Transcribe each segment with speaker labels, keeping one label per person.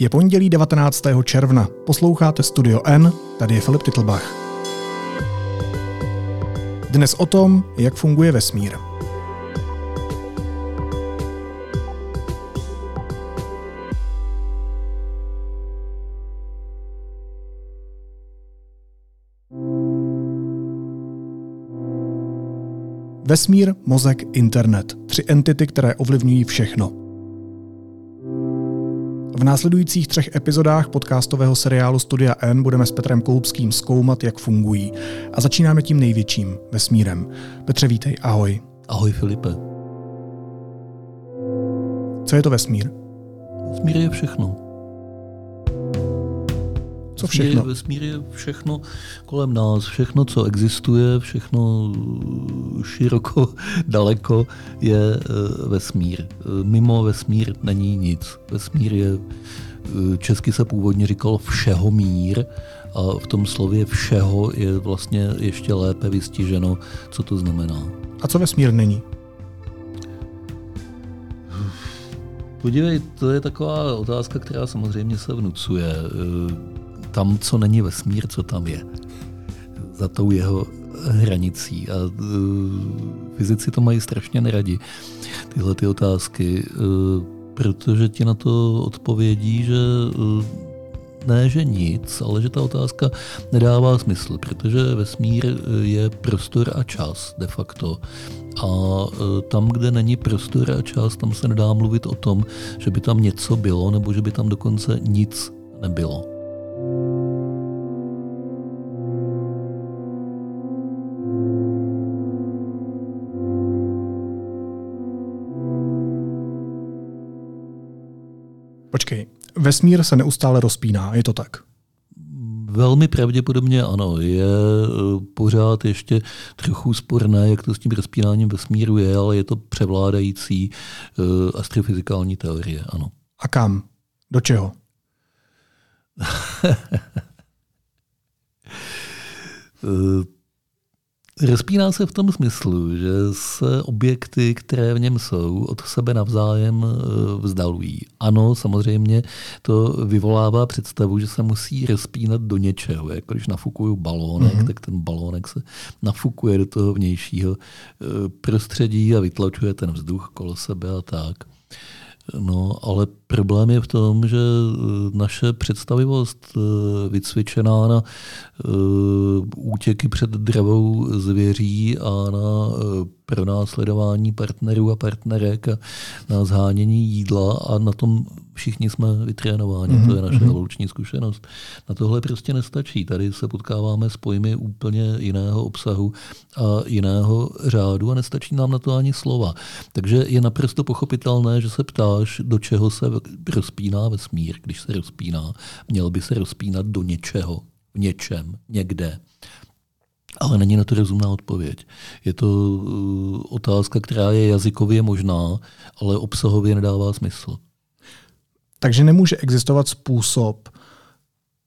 Speaker 1: Je pondělí 19. června. Posloucháte Studio N, tady je Filip Titlbach. Dnes o tom, jak funguje vesmír. Vesmír, mozek, internet. Tři entity, které ovlivňují všechno. V následujících třech epizodách podcastového seriálu Studia N budeme s Petrem Koupským zkoumat, jak fungují. A začínáme tím největším, vesmírem. Petře, vítej, ahoj.
Speaker 2: Ahoj Filipe.
Speaker 1: Co je to vesmír?
Speaker 2: Vesmír je všechno.
Speaker 1: Co všechno?
Speaker 2: Vesmír je všechno kolem nás, všechno, co existuje, všechno široko, daleko je eh, vesmír. Eh, mimo vesmír není nic. Vesmír je, eh, česky se původně říkalo všeho mír, a v tom slově všeho je vlastně ještě lépe vystiženo, co to znamená.
Speaker 1: A co vesmír není?
Speaker 2: Podívej, to je taková otázka, která samozřejmě se vnucuje tam, co není vesmír, co tam je. Za tou jeho hranicí. A uh, fyzici to mají strašně neradi, tyhle ty otázky, uh, protože ti na to odpovědí, že uh, ne, že nic, ale že ta otázka nedává smysl, protože vesmír je prostor a čas de facto. A tam, kde není prostor a čas, tam se nedá mluvit o tom, že by tam něco bylo, nebo že by tam dokonce nic nebylo.
Speaker 1: Počkej, vesmír se neustále rozpíná, je to tak?
Speaker 2: Velmi pravděpodobně ano. Je eh, pořád ještě trochu sporné, jak to s tím rozpínáním vesmíru je, ale je to převládající uh, astrofyzikální teorie, ano.
Speaker 1: A kam? Do čeho?
Speaker 2: Rozpíná se v tom smyslu, že se objekty, které v něm jsou, od sebe navzájem e, vzdalují. Ano, samozřejmě to vyvolává představu, že se musí rozpínat do něčeho. Jako když nafukuju balónek, mm-hmm. tak ten balónek se nafukuje do toho vnějšího e, prostředí a vytlačuje ten vzduch kolo sebe a tak. No, ale problém je v tom, že eh, naše představivost eh, vycvičená na eh, útěky před dravou zvěří a na pro následování partnerů a partnerek a na zhánění jídla a na tom všichni jsme vytrénováni, mm-hmm. to je naše mm-hmm. evoluční zkušenost. Na tohle prostě nestačí. Tady se potkáváme s pojmy úplně jiného obsahu a jiného řádu a nestačí nám na to ani slova. Takže je naprosto pochopitelné, že se ptáš, do čeho se rozpíná vesmír, když se rozpíná. Měl by se rozpínat do něčeho, v něčem, někde. Ale není na to rozumná odpověď. Je to uh, otázka, která je jazykově možná, ale obsahově nedává smysl.
Speaker 1: Takže nemůže existovat způsob,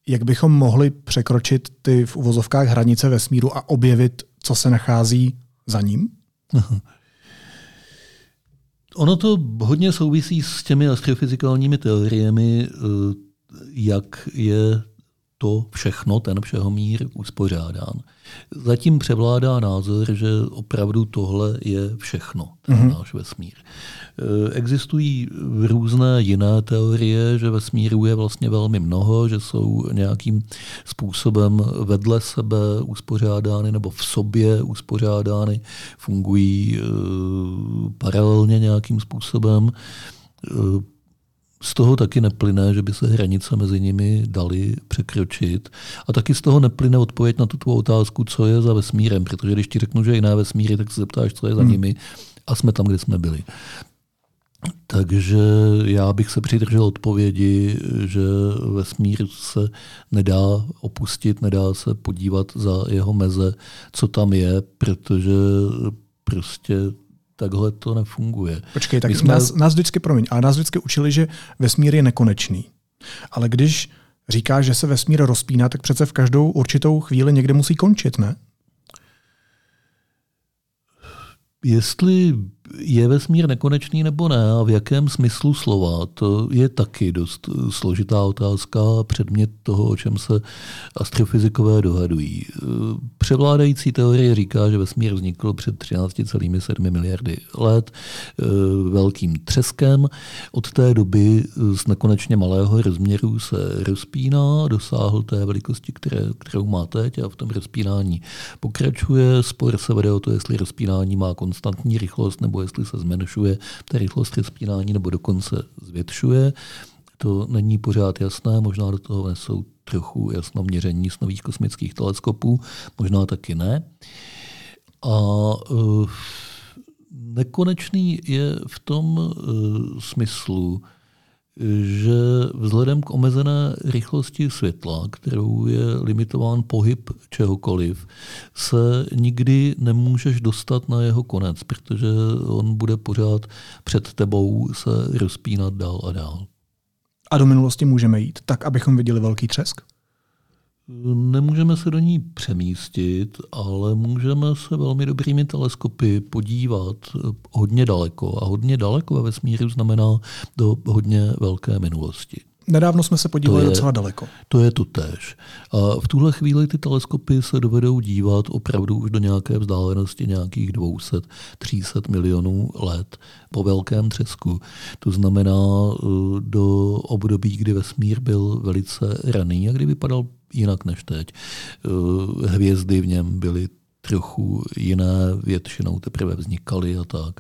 Speaker 1: jak bychom mohli překročit ty v uvozovkách hranice vesmíru a objevit, co se nachází za ním?
Speaker 2: Ono to hodně souvisí s těmi astrofyzikálními teoriemi, uh, jak je to všechno, ten všehomír uspořádán. Zatím převládá názor, že opravdu tohle je všechno, ten mm-hmm. náš vesmír. E, existují různé jiné teorie, že vesmíru je vlastně velmi mnoho, že jsou nějakým způsobem vedle sebe uspořádány nebo v sobě uspořádány, fungují e, paralelně nějakým způsobem. Z toho taky neplyne, že by se hranice mezi nimi daly překročit. A taky z toho neplyne odpověď na tu tvou otázku, co je za vesmírem, protože když ti řeknu, že je jiné vesmíry, tak se zeptáš, co je za hmm. nimi a jsme tam, kde jsme byli. Takže já bych se přidržel odpovědi, že vesmír se nedá opustit, nedá se podívat za jeho meze, co tam je, protože prostě takhle to nefunguje.
Speaker 1: Počkej, tak jsme... nás, nás vždycky, promiň, ale nás vždycky učili, že vesmír je nekonečný. Ale když říká, že se vesmír rozpíná, tak přece v každou určitou chvíli někde musí končit, ne?
Speaker 2: Jestli je vesmír nekonečný nebo ne a v jakém smyslu slova, to je taky dost složitá otázka, předmět toho, o čem se astrofyzikové dohadují. Převládající teorie říká, že vesmír vznikl před 13,7 miliardy let eh, velkým třeskem. Od té doby z nekonečně malého rozměru se rozpíná, dosáhl té velikosti, které, kterou má teď a v tom rozpínání pokračuje. Spor se vede o to, jestli rozpínání má konstantní rychlost nebo jestli se zmenšuje ta rychlost rozpínání nebo dokonce zvětšuje. To není pořád jasné, možná do toho nesou trochu jasno měření z nových kosmických teleskopů, možná taky ne. A uh, nekonečný je v tom uh, smyslu, že vzhledem k omezené rychlosti světla, kterou je limitován pohyb čehokoliv, se nikdy nemůžeš dostat na jeho konec, protože on bude pořád před tebou se rozpínat dál a dál.
Speaker 1: A do minulosti můžeme jít tak, abychom viděli velký třesk?
Speaker 2: Nemůžeme se do ní přemístit, ale můžeme se velmi dobrými teleskopy podívat hodně daleko. A hodně daleko ve vesmíru znamená do hodně velké minulosti.
Speaker 1: Nedávno jsme se podívali je, docela daleko.
Speaker 2: To je to tež. A v tuhle chvíli ty teleskopy se dovedou dívat opravdu už do nějaké vzdálenosti nějakých 200-300 milionů let po velkém třesku. To znamená eh, do období, kdy vesmír byl velice raný a kdy vypadal jinak než teď. Eh, hvězdy v něm byly trochu jiné, většinou teprve vznikaly a tak.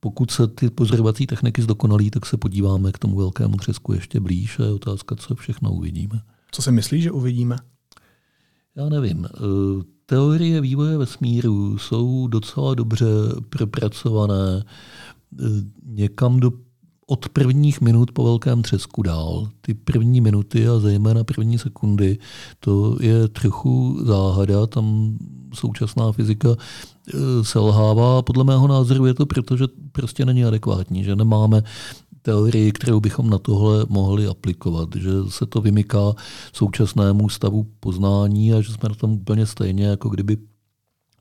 Speaker 2: Pokud se ty pozorovací techniky zdokonalí, tak se podíváme k tomu velkému třesku ještě blíž a je otázka, co všechno uvidíme.
Speaker 1: Co si myslíš, že uvidíme?
Speaker 2: Já nevím. Eh, teorie vývoje vesmíru jsou docela dobře propracované eh, někam do od prvních minut po velkém třesku dál. Ty první minuty a zejména první sekundy, to je trochu záhada, tam současná fyzika eh, selhává. Podle mého názoru je to proto, že prostě není adekvátní, že nemáme teorii, kterou bychom na tohle mohli aplikovat, že se to vymyká současnému stavu poznání a že jsme na tom úplně stejně, jako kdyby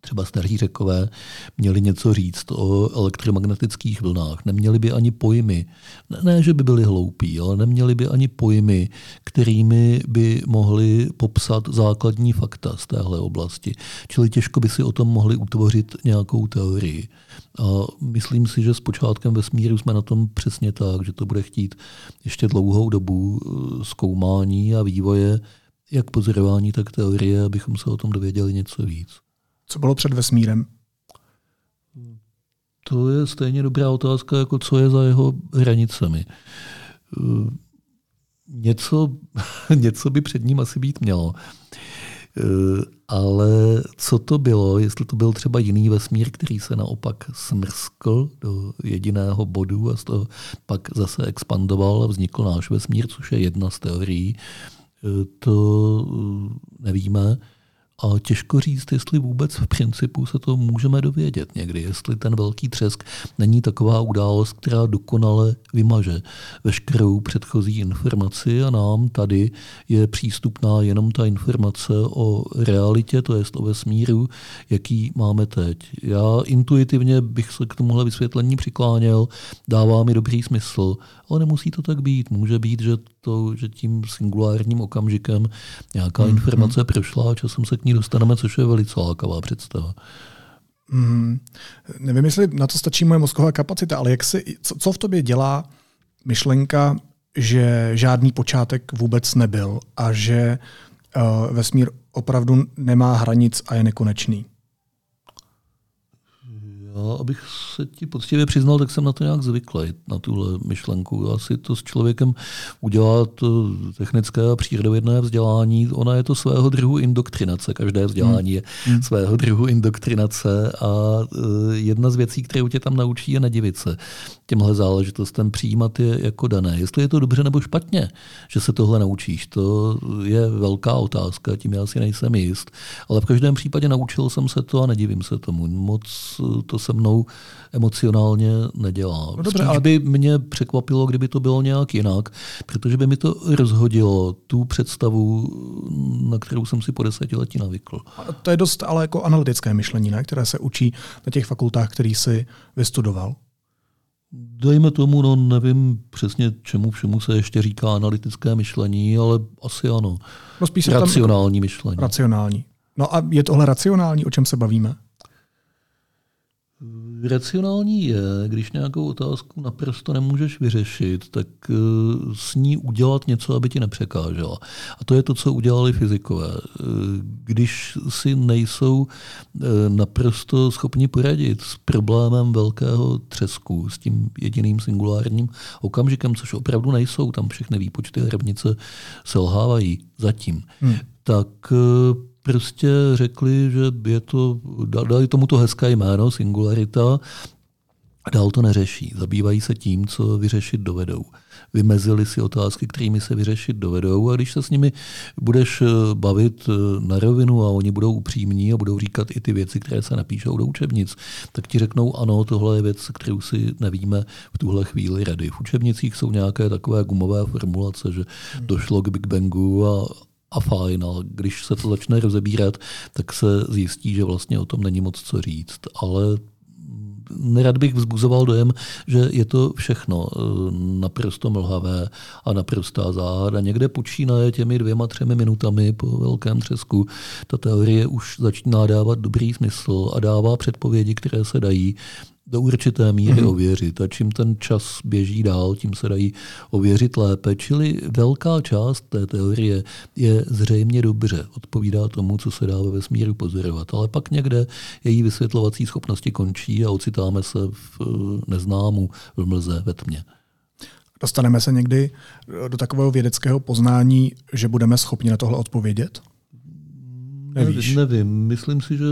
Speaker 2: třeba staří řekové, měli něco říct o elektromagnetických vlnách. Neměli by ani pojmy, ne, ne že by byli hloupí, ale neměli by ani pojmy, kterými by mohli popsat základní fakta z téhle oblasti. Čili těžko by si o tom mohli utvořit nějakou teorii. A myslím si, že s počátkem vesmíru jsme na tom přesně tak, že to bude chtít ještě dlouhou dobu eh, zkoumání a vývoje, jak pozorování, tak teorie, abychom se o tom dověděli něco víc.
Speaker 1: Co bylo před vesmírem?
Speaker 2: To je stejně dobrá otázka, jako co je za jeho hranicemi. Něco, něco by před ním asi být mělo. Ale co to bylo, jestli to byl třeba jiný vesmír, který se naopak smrskl do jediného bodu a z toho pak zase expandoval a vznikl náš vesmír, což je jedna z teorií, to nevíme. A těžko říct, jestli vůbec v principu se to můžeme dovědět někdy, jestli ten velký třesk není taková událost, která dokonale vymaže veškerou předchozí informaci a nám tady je přístupná jenom ta informace o realitě, to je o vesmíru, jaký máme teď. Já intuitivně bych se k tomuhle vysvětlení přikláněl, dává mi dobrý smysl, ale nemusí to tak být. Může být, že, to, že tím singulárním okamžikem nějaká mm-hmm. informace prošla a časem se k ní dostaneme, což je velice lákavá představa.
Speaker 1: Mm, nevím, jestli na to stačí moje mozková kapacita, ale jak si, co, co v tobě dělá myšlenka, že žádný počátek vůbec nebyl a že uh, vesmír opravdu nemá hranic a je nekonečný?
Speaker 2: Já, abych se ti poctivě přiznal, tak jsem na to nějak zvyklý, na tuhle myšlenku. Asi to s člověkem udělat technické a přírodovědné vzdělání. Ona je to svého druhu indoktrinace. Každé vzdělání je hmm. svého druhu indoktrinace a e, jedna z věcí, kterou tě tam naučí, je nedivit se těmhle záležitostem, přijímat je jako dané. Jestli je to dobře nebo špatně, že se tohle naučíš, to je velká otázka, tím já si nejsem jist. Ale v každém případě naučil jsem se to a nedivím se tomu. Moc to se mnou emocionálně nedělá.
Speaker 1: No dobře, ale...
Speaker 2: by mě překvapilo, kdyby to bylo nějak jinak, protože by mi to rozhodilo tu představu, na kterou jsem si po desetiletí navykl.
Speaker 1: A to je dost ale jako analytické myšlení, ne? které se učí na těch fakultách, který si vystudoval.
Speaker 2: Dejme tomu, no nevím přesně, čemu všemu se ještě říká analytické myšlení, ale asi ano.
Speaker 1: No spíš
Speaker 2: racionální tam... myšlení.
Speaker 1: Racionální. No a je tohle racionální, o čem se bavíme?
Speaker 2: Racionální je, když nějakou otázku naprosto nemůžeš vyřešit, tak eh, s ní udělat něco, aby ti nepřekážela. A to je to, co udělali fyzikové. Eh, když si nejsou eh, naprosto schopni poradit s problémem velkého třesku, s tím jediným singulárním okamžikem, což opravdu nejsou, tam všechny výpočty hranice selhávají zatím, hmm. tak prostě řekli, že je to, dali tomu to hezké jméno, singularita, a dál to neřeší. Zabývají se tím, co vyřešit dovedou. Vymezili si otázky, kterými se vyřešit dovedou a když se s nimi budeš eh, bavit eh, na rovinu a oni budou upřímní a budou říkat i ty věci, které se napíšou do učebnic, tak ti řeknou, ano, tohle je věc, kterou si nevíme v tuhle chvíli rady. V učebnicích jsou nějaké takové gumové formulace, že došlo k Big Bangu a a fajn, ale když se to začne rozebírat, tak se zjistí, že vlastně o tom není moc co říct. Ale nerad bych vzbuzoval dojem, že je to všechno eh, naprosto mlhavé a naprostá záhada. Někde počínaje těmi dvěma, třemi minutami po velkém třesku. Ta teorie už začíná dávat dobrý smysl a dává předpovědi, které se dají do určité míry mm-hmm. ověřit. A čím ten čas běží dál, tím se dají ověřit lépe. Čili velká část té teorie je zřejmě dobře, odpovídá tomu, co se dá ve vesmíru pozorovat. Ale pak někde její vysvětlovací schopnosti končí a ocitáme se v eh, neznámu, v mlze, ve tmě.
Speaker 1: Dostaneme se někdy do takového vědeckého poznání, že budeme schopni na tohle odpovědět?
Speaker 2: Nevíš? Nevím. Myslím si, že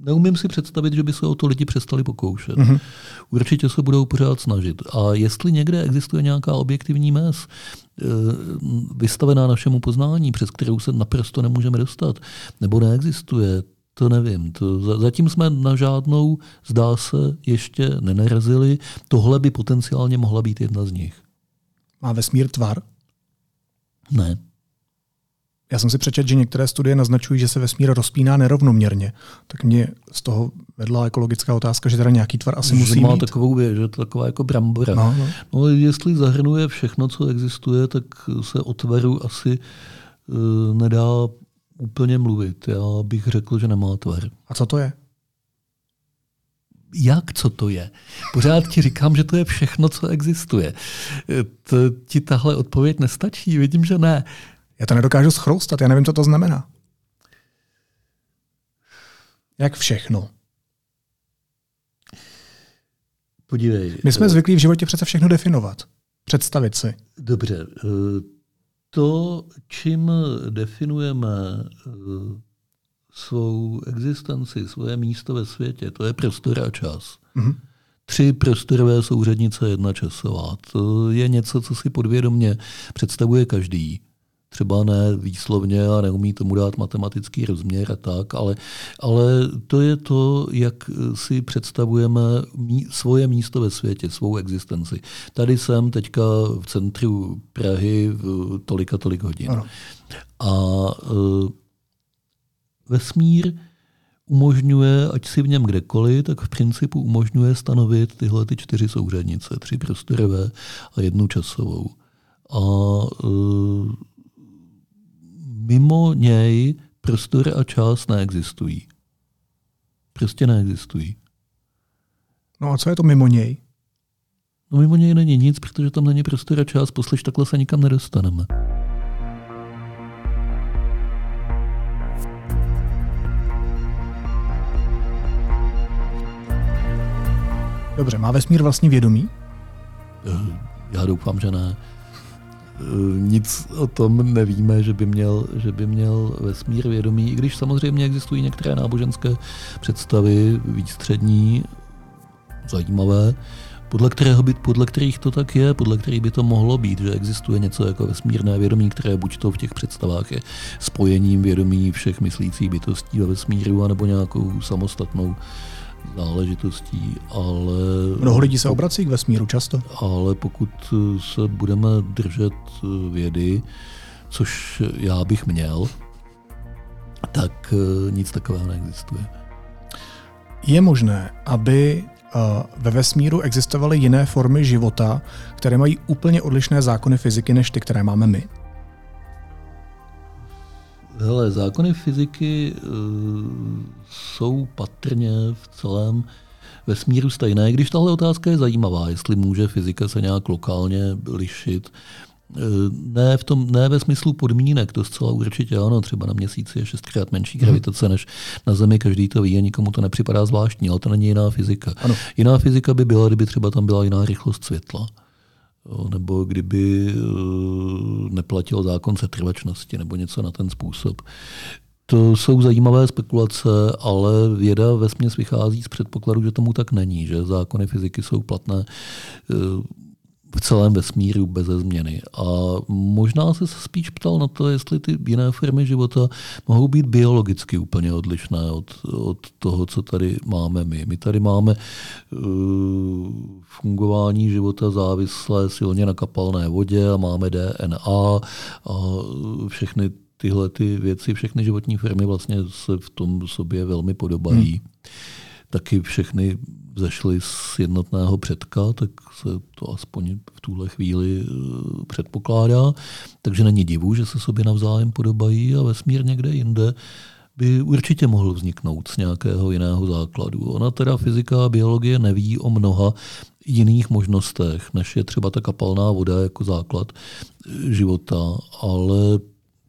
Speaker 2: neumím si představit, že by se o to lidi přestali pokoušet. Mm-hmm. Určitě se budou pořád snažit. A jestli někde existuje nějaká objektivní mez, eh, vystavená našemu poznání, přes kterou se naprosto nemůžeme dostat, nebo neexistuje, to nevím. To, zatím jsme na žádnou, zdá se, ještě nenarazili. Tohle by potenciálně mohla být jedna z nich.
Speaker 1: Má vesmír tvar?
Speaker 2: Ne.
Speaker 1: Já jsem si přečetl, že některé studie naznačují, že se vesmír rozpíná nerovnoměrně. Tak mě z toho vedla ekologická otázka, že teda nějaký tvar asi musí
Speaker 2: má
Speaker 1: mít.
Speaker 2: takovou věž, že to taková jako brambora. No, no. no, jestli zahrnuje všechno, co existuje, tak se o tvaru asi uh, nedá úplně mluvit. Já bych řekl, že nemá tvar.
Speaker 1: A co to je?
Speaker 2: jak, co to je. Pořád ti říkám, že to je všechno, co existuje. To, ti tahle odpověď nestačí? Vidím, že ne.
Speaker 1: Já to nedokážu schroustat, já nevím, co to znamená. Jak všechno.
Speaker 2: Podívej.
Speaker 1: My jsme uh, zvyklí v životě přece všechno definovat. Představit si.
Speaker 2: Dobře. Uh, to, čím definujeme uh, svou existenci, svoje místo ve světě, to je prostor a čas. Mm-hmm. Tři prostorové souřadnice, jedna časová. To je něco, co si podvědomně představuje každý třeba ne výslovně a neumí tomu dát matematický rozměr a tak, ale, ale to je to, jak si představujeme mí, svoje místo ve světě, svou existenci. Tady jsem teďka v centru Prahy v tolika tolik hodin. Ano. A e, vesmír umožňuje, ať si v něm kdekoliv, tak v principu umožňuje stanovit tyhle ty čtyři souřadnice, tři prostorové a jednu časovou. A e, mimo něj prostor a čas neexistují. Prostě neexistují.
Speaker 1: No a co je to mimo něj?
Speaker 2: No mimo něj není nic, protože tam není prostor a čas, posleš takhle se nikam nedostaneme.
Speaker 1: Dobře, má vesmír vlastní vědomí?
Speaker 2: Eh, já doufám, že ne. Eh, nic o tom nevíme, že by, měl, že by měl vesmír vědomí, i když samozřejmě existují některé náboženské představy výstřední, zajímavé, podle, kterého by, podle kterých to tak je, podle kterých by to mohlo být, že existuje něco jako vesmírné vědomí, které buď to v těch představách je spojením vědomí všech myslících bytostí ve vesmíru, anebo nějakou samostatnou záležitostí, ale...
Speaker 1: Mnoho lidí se obrací k vesmíru často.
Speaker 2: Ale pokud se budeme držet vědy, což já bych měl, tak nic takového neexistuje.
Speaker 1: Je možné, aby ve vesmíru existovaly jiné formy života, které mají úplně odlišné zákony fyziky než ty, které máme my?
Speaker 2: Hele, zákony fyziky uh, jsou patrně v celém vesmíru stejné, když tahle otázka je zajímavá, jestli může fyzika se nějak lokálně lišit. Eh, ne, v tom, ne ve smyslu podmínek, to zcela určitě ano, třeba na měsíci je šestkrát menší mhm. gravitace než na Zemi, každý to ví a nikomu to nepřipadá zvláštní, ale to není jiná fyzika. Ano. Jiná fyzika by byla, kdyby třeba tam byla jiná rychlost světla nebo kdyby eh, neplatil zákon setrvačnosti nebo něco na ten způsob. To jsou zajímavé spekulace, ale věda ve směs vychází z předpokladu, že tomu tak není, že zákony fyziky jsou platné eh, v celém vesmíru bez změny. A možná se spíš ptal na to, jestli ty jiné formy života mohou být biologicky úplně odlišné od, od toho, co tady máme my. My tady máme uh, fungování života závislé silně na kapalné vodě a máme DNA a všechny tyhle ty věci, všechny životní firmy vlastně se v tom sobě velmi podobají. Hmm. Taky všechny zešly z jednotného předka, tak se to aspoň v tuhle chvíli eh, předpokládá. Takže není divu, že se sobě navzájem podobají a vesmír někde jinde by určitě mohl vzniknout z nějakého jiného základu. Ona teda fyzika a biologie neví o mnoha jiných možnostech, než je třeba ta kapalná voda jako základ eh, života, ale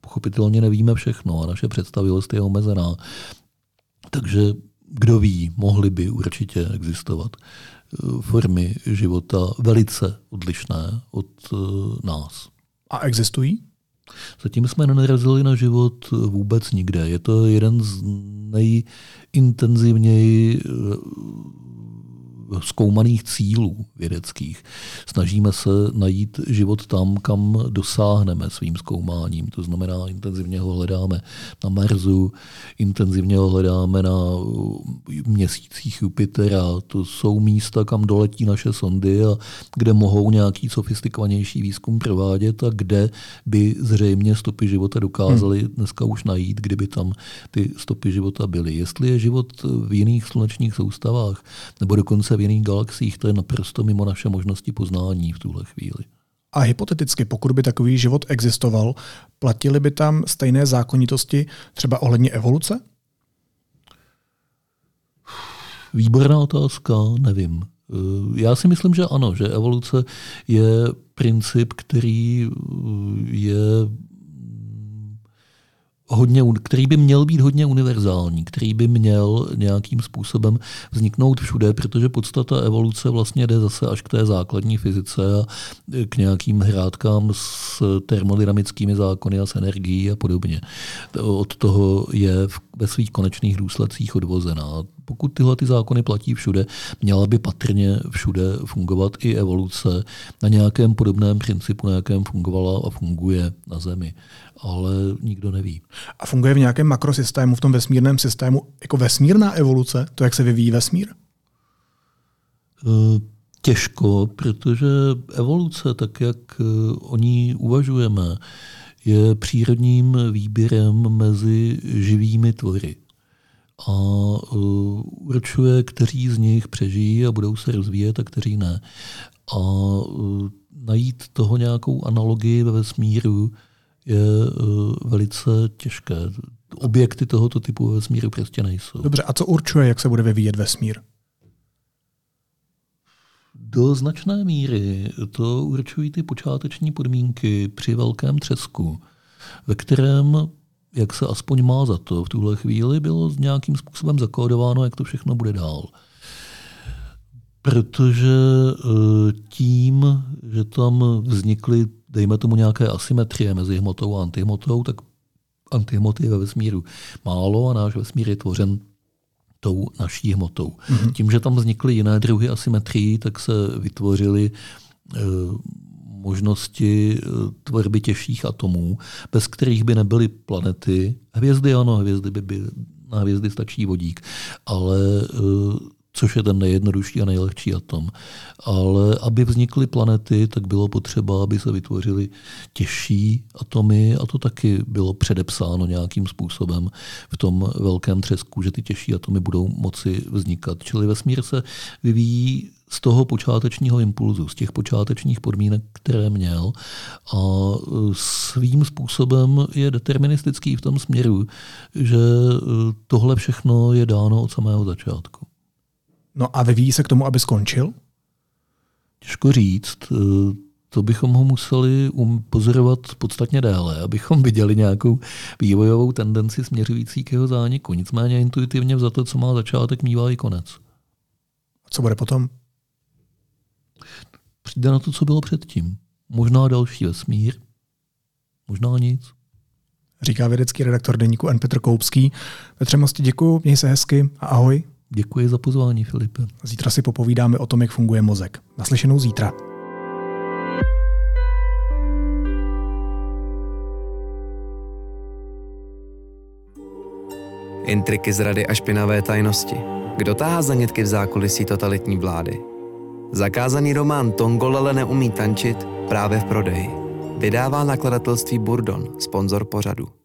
Speaker 2: pochopitelně nevíme všechno a naše představivost je omezená. Takže kdo ví, mohly by určitě existovat eh, formy života velice odlišné od eh, nás.
Speaker 1: A existují?
Speaker 2: Zatím jsme nenarazili na život vůbec nikde. Je to jeden z nejintenzivněji eh, zkoumaných cílů vědeckých. Snažíme se najít život tam, kam dosáhneme svým zkoumáním. To znamená, intenzivně ho hledáme na Marsu, intenzivně ho hledáme na měsících Jupitera. To jsou místa, kam doletí naše sondy a kde mohou nějaký sofistikovanější výzkum provádět a kde by zřejmě stopy života dokázali hmm. dneska už najít, kdyby tam ty stopy života byly. Jestli je život v jiných slunečních soustavách nebo dokonce v jiných galaxiích, to je naprosto mimo naše možnosti poznání v tuhle chvíli.
Speaker 1: A hypoteticky, pokud by takový život existoval, platily by tam stejné zákonitosti třeba ohledně evoluce?
Speaker 2: Výborná otázka, nevím. Já si myslím, že ano, že evoluce je princip, který je hodně, který by měl být hodně univerzální, který by měl nějakým způsobem vzniknout všude, protože podstata evoluce vlastně jde zase až k té základní fyzice a k nějakým hrádkám s termodynamickými zákony a s energií a podobně. Od toho je ve svých konečných důsledcích odvozená. Pokud tyhle ty zákony platí všude, měla by patrně všude fungovat i evoluce na nějakém podobném principu, na jakém fungovala a funguje na Zemi ale nikdo neví.
Speaker 1: A funguje v nějakém makrosystému, v tom vesmírném systému, jako vesmírná evoluce, to, jak se vyvíjí vesmír?
Speaker 2: Eh, těžko, protože evoluce, tak jak eh, o ní uvažujeme, je přírodním výběrem mezi živými tvory. A eh, určuje, kteří z nich přežijí a budou se rozvíjet a kteří ne. A najít toho nějakou analogii ve vesmíru je uh, velice těžké. Objekty tohoto typu ve vesmíru prostě nejsou.
Speaker 1: Dobře, a co určuje, jak se bude vyvíjet vesmír?
Speaker 2: Do značné míry to určují ty počáteční podmínky při velkém třesku, ve kterém, jak se aspoň má za to, v tuhle chvíli bylo nějakým způsobem zakódováno, jak to všechno bude dál. Protože eh, tím, že tam vznikly dejme tomu nějaké asymetrie mezi hmotou a antihmotou, tak antihmoty je ve vesmíru málo a náš vesmír je tvořen tou naší hmotou. Mm-hmm. Tím, že tam vznikly jiné druhy asymetrií, tak se vytvořily e, možnosti e, tvorby těžších atomů, bez kterých by nebyly planety. Hvězdy ano, hvězdy by byly, na hvězdy stačí vodík, ale e, což je ten nejjednodušší a nejlehčí atom. Ale aby vznikly planety, tak bylo potřeba, aby se vytvořily těžší atomy a to taky bylo předepsáno nějakým způsobem v tom velkém třesku, že ty těžší atomy budou moci vznikat. Čili vesmír se vyvíjí z toho počátečního impulzu, z těch počátečních podmínek, které měl a svým způsobem je deterministický v tom směru, že tohle všechno je dáno od samého začátku.
Speaker 1: No a vyvíjí se k tomu, aby skončil?
Speaker 2: Těžko říct. Eh, to bychom ho museli um, pozorovat podstatně déle, abychom viděli nějakou vývojovou tendenci směřující k jeho zániku. Nicméně intuitivně za to, co má začátek, mývá i konec.
Speaker 1: A co bude potom?
Speaker 2: Přijde na to, co bylo předtím. Možná další vesmír, možná nic.
Speaker 1: Říká vědecký redaktor deníku N. Petr Koupský. Petře Mosti, děkuji, měj se hezky a ahoj.
Speaker 2: Děkuji za pozvání, Filipe.
Speaker 1: Zítra si popovídáme o tom, jak funguje mozek. Naslyšenou zítra.
Speaker 3: Intriky, zrady a špinavé tajnosti. Kdo táhá zanětky v zákulisí totalitní vlády? Zakázaný román Tongolele neumí tančit právě v prodeji. Vydává nakladatelství Burdon, sponzor pořadu.